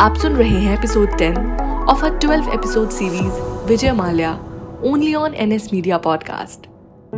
आप सुन रहे हैं episode 10 of a 12 episode series Vijay Mallya only on NS media podcast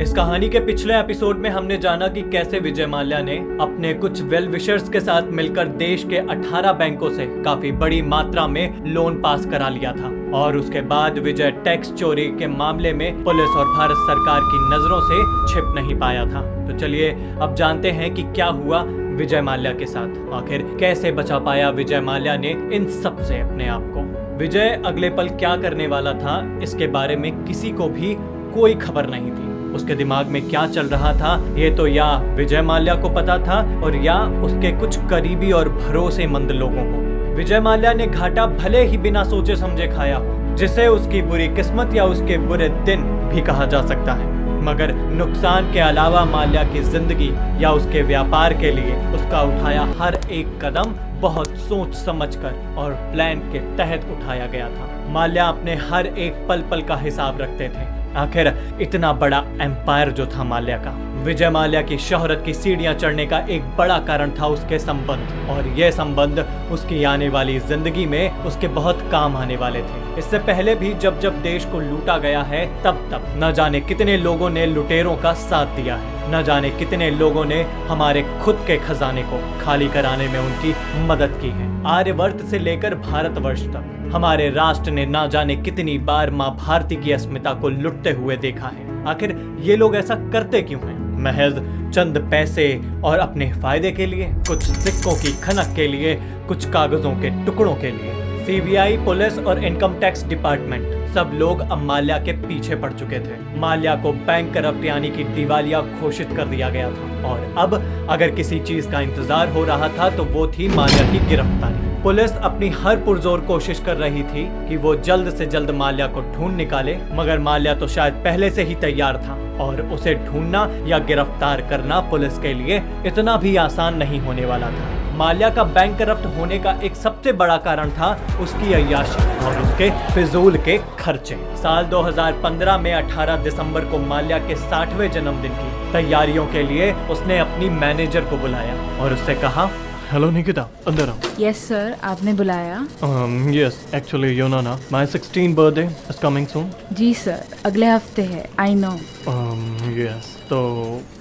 इस कहानी के पिछले एपिसोड में हमने जाना कि कैसे विजय माल्या ने अपने कुछ वेल विशर्स के साथ मिलकर देश के 18 बैंकों से काफ़ी बड़ी मात्रा में लोन पास करा लिया था। और उसके बाद विजय टैक्स चोरी के मामले में पुलिस और भारत सरकार की नज़रों से छिप नहीं पाया था। तो चलिए अब जानते हैं कि क्या हुआ विजय माल्या के साथ। आखिर कैसे बचा पाया विजय माल्या ने इन सबसे अपने आप को? विजय अगले पल क्या करने वाला था, इसके बारे में किसी को भी कोई खबर नहीं थी। उसके दिमाग में क्या चल रहा था, ये तो या विजय माल्या को पता था और या उसके कुछ करीबी और भरोसेमंद लोगों को। विजय माल्या ने घाटा भले ही बिना सोचे समझे खाया जिसे उसकी बुरी किस्मत या उसके बुरे दिन भी कहा जा सकता है। मगर नुकसान के अलावा माल्या की ज़िंदगी या उसके व्यापार के लिए उसका उठाया हर एक कदम बहुत सोच समझकर और प्लान के तहत उठाया गया था। माल्या अपने हर एक पल पल का हिसाब रखते थे। आखिर इतना बड़ा एम्पायर जो था माल्या का। विजय माल्या की शोहरत की सीढ़ियाँ चढ़ने का एक बड़ा कारण था उसके संबंध। और यह संबंध उसकी आने वाली ज़िंदगी में उसके बहुत काम आने वाले थे। इससे पहले भी जब जब देश को लूटा गया है, तब तब। न जाने कितने लोगों ने लुटेरों का साथ दिया है। न जाने कितने लोगों ने हमारे खुद के खजाने को खाली कराने में उनकी मदद की है। आर्यवर्त से लेकर भारतवर्ष तक, हमारे राष्ट्र ने न जाने कितनी बार माँ भारती की अस्मिता को लुटते हुए देखा है। आखिर ये लोग ऐसा करते क्यों हैं? महज चंद पैसे और अपने फ़ायदे के लिए, कुछ सिक्कों की खनक के लिए, कुछ कागजों के टुकड़ों के लिए। सीबीआई पुलिस और इनकम टैक्स डिपार्टमेंट सब लोग अब माल्या के पीछे पड़ चुके थे। माल्या को बैंक करप्ट यानी कि दिवालिया घोषित कर दिया गया था। और अब अगर किसी चीज़ का इंतज़ार हो रहा था तो वो थी माल्या की गिरफ्तारी। पुलिस अपनी हर पुरजोर कोशिश कर रही थी कि वो जल्द से जल्द माल्या को ढूंढ निकाले, मगर माल्या तो शायद पहले से ही तैयार था, और उसे ढूंढना या गिरफ़्तार करना पुलिस के लिए इतना भी आसान नहीं होने वाला था। माल्या का बैंक करप्ट होने का एक सबसे बड़ा कारण था उसकी अयाशी और उसके फिजूल के खर्चे। साल 2015 में 18 दिसंबर को माल्या के 60वें जन्मदिन की तैयारियों के लिए उसने अपनी मैनेजर को बुलाया और उससे कहा हेलो निकिता अंदर आओ यस सर आपने बुलाया यस एक्चुअली यू नो ना my 16 birthday is coming soon ji sir अगले हफ़्ते है आई नो यस तो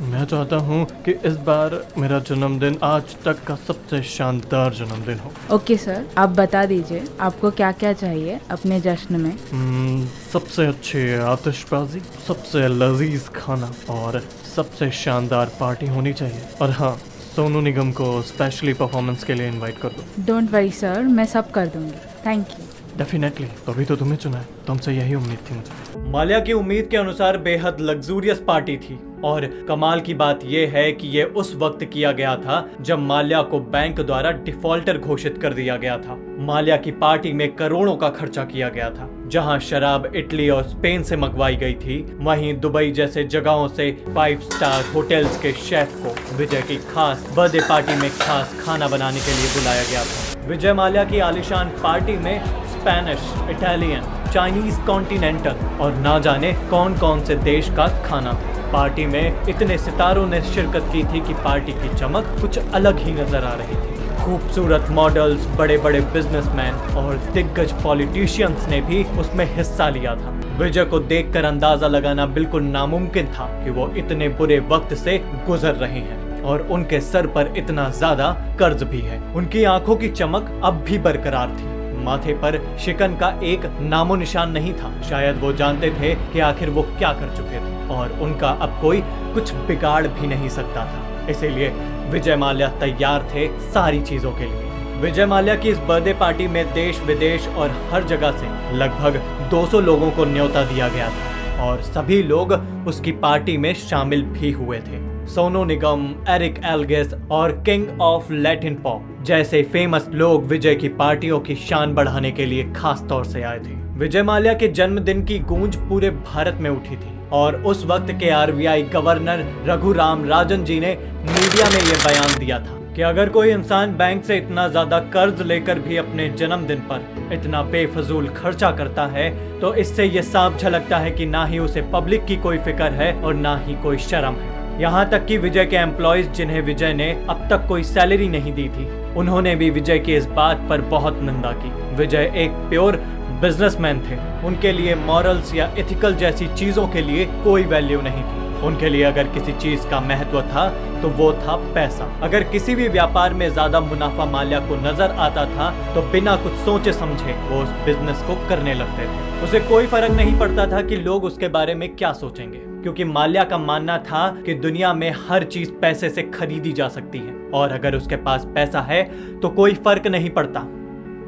मैं चाहता हूँ कि इस बार मेरा जन्मदिन आज तक का सबसे शानदार जन्मदिन हो ओके okay, सर आप बता दीजिए आपको क्या क्या चाहिए अपने जश्न में hmm, सबसे अच्छी आतिशबाजी सबसे लजीज खाना और सबसे शानदार पार्टी होनी चाहिए और हाँ सोनू निगम को स्पेशली परफॉर्मेंस के लिए इनवाइट कर दो। डोंट वरी सर मैं सब कर दूँगी। थैंक यू डेफिनेटली तभी तो तुम्हें चुना है। तुमसे यही उम्मीद थी मुझे। माल्या की उम्मीद के अनुसार बेहद लग्जूरियस पार्टी थी। और कमाल की बात यह है कि यह उस वक्त किया गया था जब माल्या को बैंक द्वारा डिफॉल्टर घोषित कर दिया गया था। माल्या की पार्टी में करोड़ों का खर्चा किया गया था, जहाँ शराब, इटली और स्पेन से मंगवाई गई थी। वहीं दुबई जैसे जगहों से फाइव स्टार होटल्स के शेफ को विजय की खास बर्थडे पार्टी में खास खाना बनाने के लिए बुलाया गया था। विजय माल्या की आलिशान पार्टी में स्पेनिश, इटालियन, चाइनीज़ कॉन्टिनेंटल और ना जाने कौन कौन से देश का खाना था। पार्टी में इतने सितारों ने शिरकत की थी कि पार्टी की चमक कुछ अलग ही नज़र आ रही थी। खूबसूरत मॉडल्स बड़े बड़े बिजनेसमैन और दिग्गज पॉलिटिशियंस ने भी उसमें हिस्सा लिया था। विजय को देखकर अंदाज़ा लगाना बिल्कुल नामुमकिन था कि वो इतने बुरे वक्त से गुजर रहे हैं और उनके सर पर इतना ज़्यादा कर्ज भी है। उनकी आँखों की चमक अब भी बरकरार थी। माथे पर शिकन का एक नामो निशान नहीं था। शायद वो जानते थे कि आखिर वो क्या कर चुके थे, और उनका अब कोई कुछ बिगाड़ भी नहीं सकता था। इसीलिए विजय माल्या तैयार थे सारी चीज़ों के लिए। विजय माल्या की इस बर्थडे पार्टी में देश, विदेश और हर जगह से लगभग 200 लोगों को न्योता दिया गया था, और सभी लोग उसकी पार्टी में शामिल भी हुए थे। सोनू निगम, एरिक एल्गेस और किंग ऑफ़ लैटिन पॉप जैसे फ़ेमस लोग विजय की पार्टियों की शान बढ़ाने के लिए खास तौर से आए थे। विजय माल्या के जन्मदिन की गूंज पूरे भारत में उठी थी और उस वक्त के आरबीआई गवर्नर रघुराम राजन जी ने मीडिया में यह बयान दिया था कि अगर कोई इंसान बैंक से इतना ज़्यादा कर्ज लेकर भी अपने जन्मदिन पर इतना बेफजूल खर्चा करता है तो इससे ये साफ़ झलकता है कि ना ही उसे पब्लिक की कोई फ़िक्र है और ना ही कोई शर्म है। यहाँ तक कि विजय के एम्प्लॉयज़ जिन्हें विजय ने अब तक कोई सैलरी नहीं दी थी, उन्होंने भी विजय की इस बात पर बहुत निंदा की। विजय एक प्योर बिजनेसमैन थे। उनके लिए मॉरल्स या इथिकल जैसी चीज़ों के लिए कोई वैल्यू नहीं थी। उनके लिए अगर किसी चीज़ का महत्व था तो वो था पैसा। अगर किसी भी व्यापार में ज़्यादा मुनाफा माल्या को नज़र आता था तो बिना कुछ सोचे समझे वो उस बिज़नेस को करने लगते थे। उसे कोई फ़र्क नहीं पड़ता था कि लोग उसके बारे में क्या सोचेंगे, क्योंकि माल्या का मानना था कि दुनिया में हर चीज़ पैसे से खरीदी जा सकती है, और अगर उसके पास पैसा है तो कोई फ़र्क नहीं पड़ता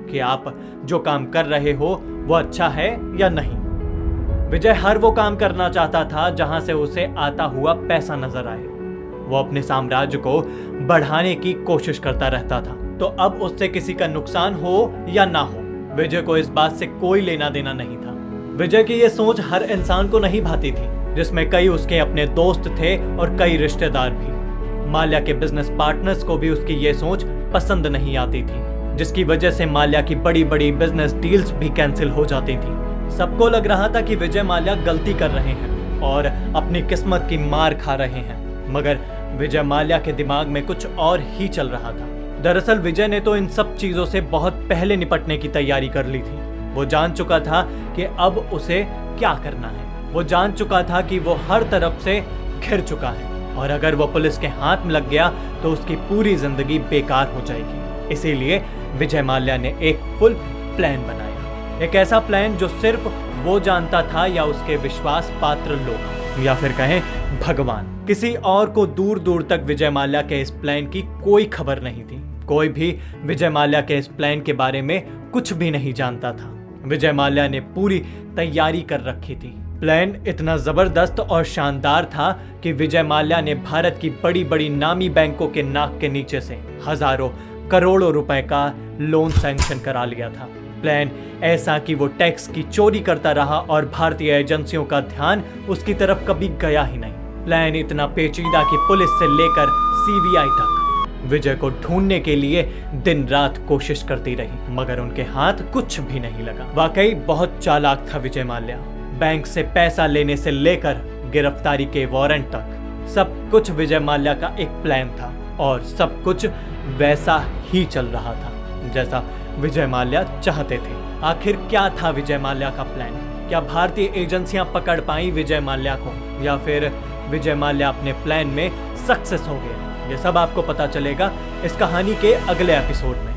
कि आप जो काम कर रहे हो, वो अच्छा है या नहीं। विजय हर वो काम करना चाहता था जहाँ से उसे आता हुआ पैसा नज़र आए। वो अपने साम्राज्य को बढ़ाने की कोशिश करता रहता था। तो अब उससे किसी का नुकसान हो या ना हो, विजय को इस बात से कोई लेना देना नहीं था। विजय की ये सोच हर इंसान को नहीं भाती थी, जिसमें कई उसके अपने दोस्त थे और कई रिश्तेदार भी। माल्या के बिज़नेस पार्टनर्स को भी उसकी ये सोच पसंद नहीं आती थी, जिसकी वजह से माल्या की बड़ी बड़ी बिज़नेस डील्स भी कैंसिल हो जाती थी। सबको लग रहा था कि विजय माल्या गलती कर रहे हैं और अपनी किस्मत की मार खा रहे हैं। मगर विजय माल्या के दिमाग में कुछ और ही चल रहा था। दरअसल विजय ने तो इन सब चीज़ों से बहुत पहले निपटने की तैयारी कर ली थी। वो जान चुका था कि अब उसे क्या करना है। वो जान चुका था कि वो हर तरफ़ से घिर चुका है और अगर वो पुलिस के हाथ में लग गया तो उसकी पूरी ज़िंदगी बेकार हो जाएगी। इसीलिए विजय माल्या ने एक फुल प्लान बनाया। एक ऐसा प्लान जो सिर्फ़ वो जानता था या उसके विश्वास पात्र लोग। या फिर कहें, भगवान। किसी और को दूर दूर तक विजय माल्या के इस प्लान की कोई खबर नहीं थी। कोई भी विजय माल्या के इस प्लान के बारे में कुछ भी नहीं जानता था। विजय माल्या ने पूरी तैयारी कर रखी थी। प्लान इतना ज़बरदस्त और शानदार था कि विजय माल्या ने भारत की बड़ी बड़ी नामी बैंकों के नाक के नीचे से हज़ारों करोड़ों रुपए का लोन सैंक्शन करा लिया था। प्लान। ऐसा कि वो टैक्स की चोरी करता रहा और भारतीय एजेंसियों का ध्यान उसकी तरफ़ कभी गया ही नहीं। प्लान इतना पेचीदा कि पुलिस से लेकर सीबीआई तक। विजय को ढूँढने के लिए दिन रात कोशिश करती रही, मगर उनके हाथ कुछ भी नहीं लगा। वाकई बहुत चालाक था विजय माल्या। बैंक से पैसा लेने से लेकर गिरफ्तारी के वारंट तक। सब कुछ विजय माल्या का एक प्लान था और सब कुछ वैसा ही चल रहा था, जैसा विजय माल्या चाहते थे। आखिर क्या था विजय माल्या का प्लान क्या भारतीय एजेंसियाँ पकड़ पाई विजय माल्या को? या फिर विजय माल्या अपने प्लान में सक्सेस हो गया? ये सब आपको पता चलेगा इस कहानी के अगले एपिसोड में।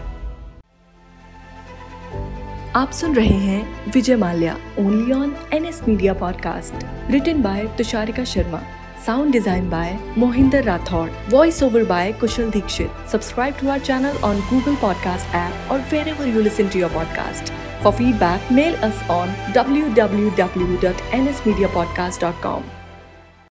आप सुन रहे हैं Vijay Mallya only on N S media podcast written by Tusharika Sharma. Sound design by Mohinder Rathod. Voice over by Kushal Dikshit. Subscribe to our channel on Google Podcast app or wherever you listen to your podcast. For feedback, mail us on www.nsmediapodcast.com.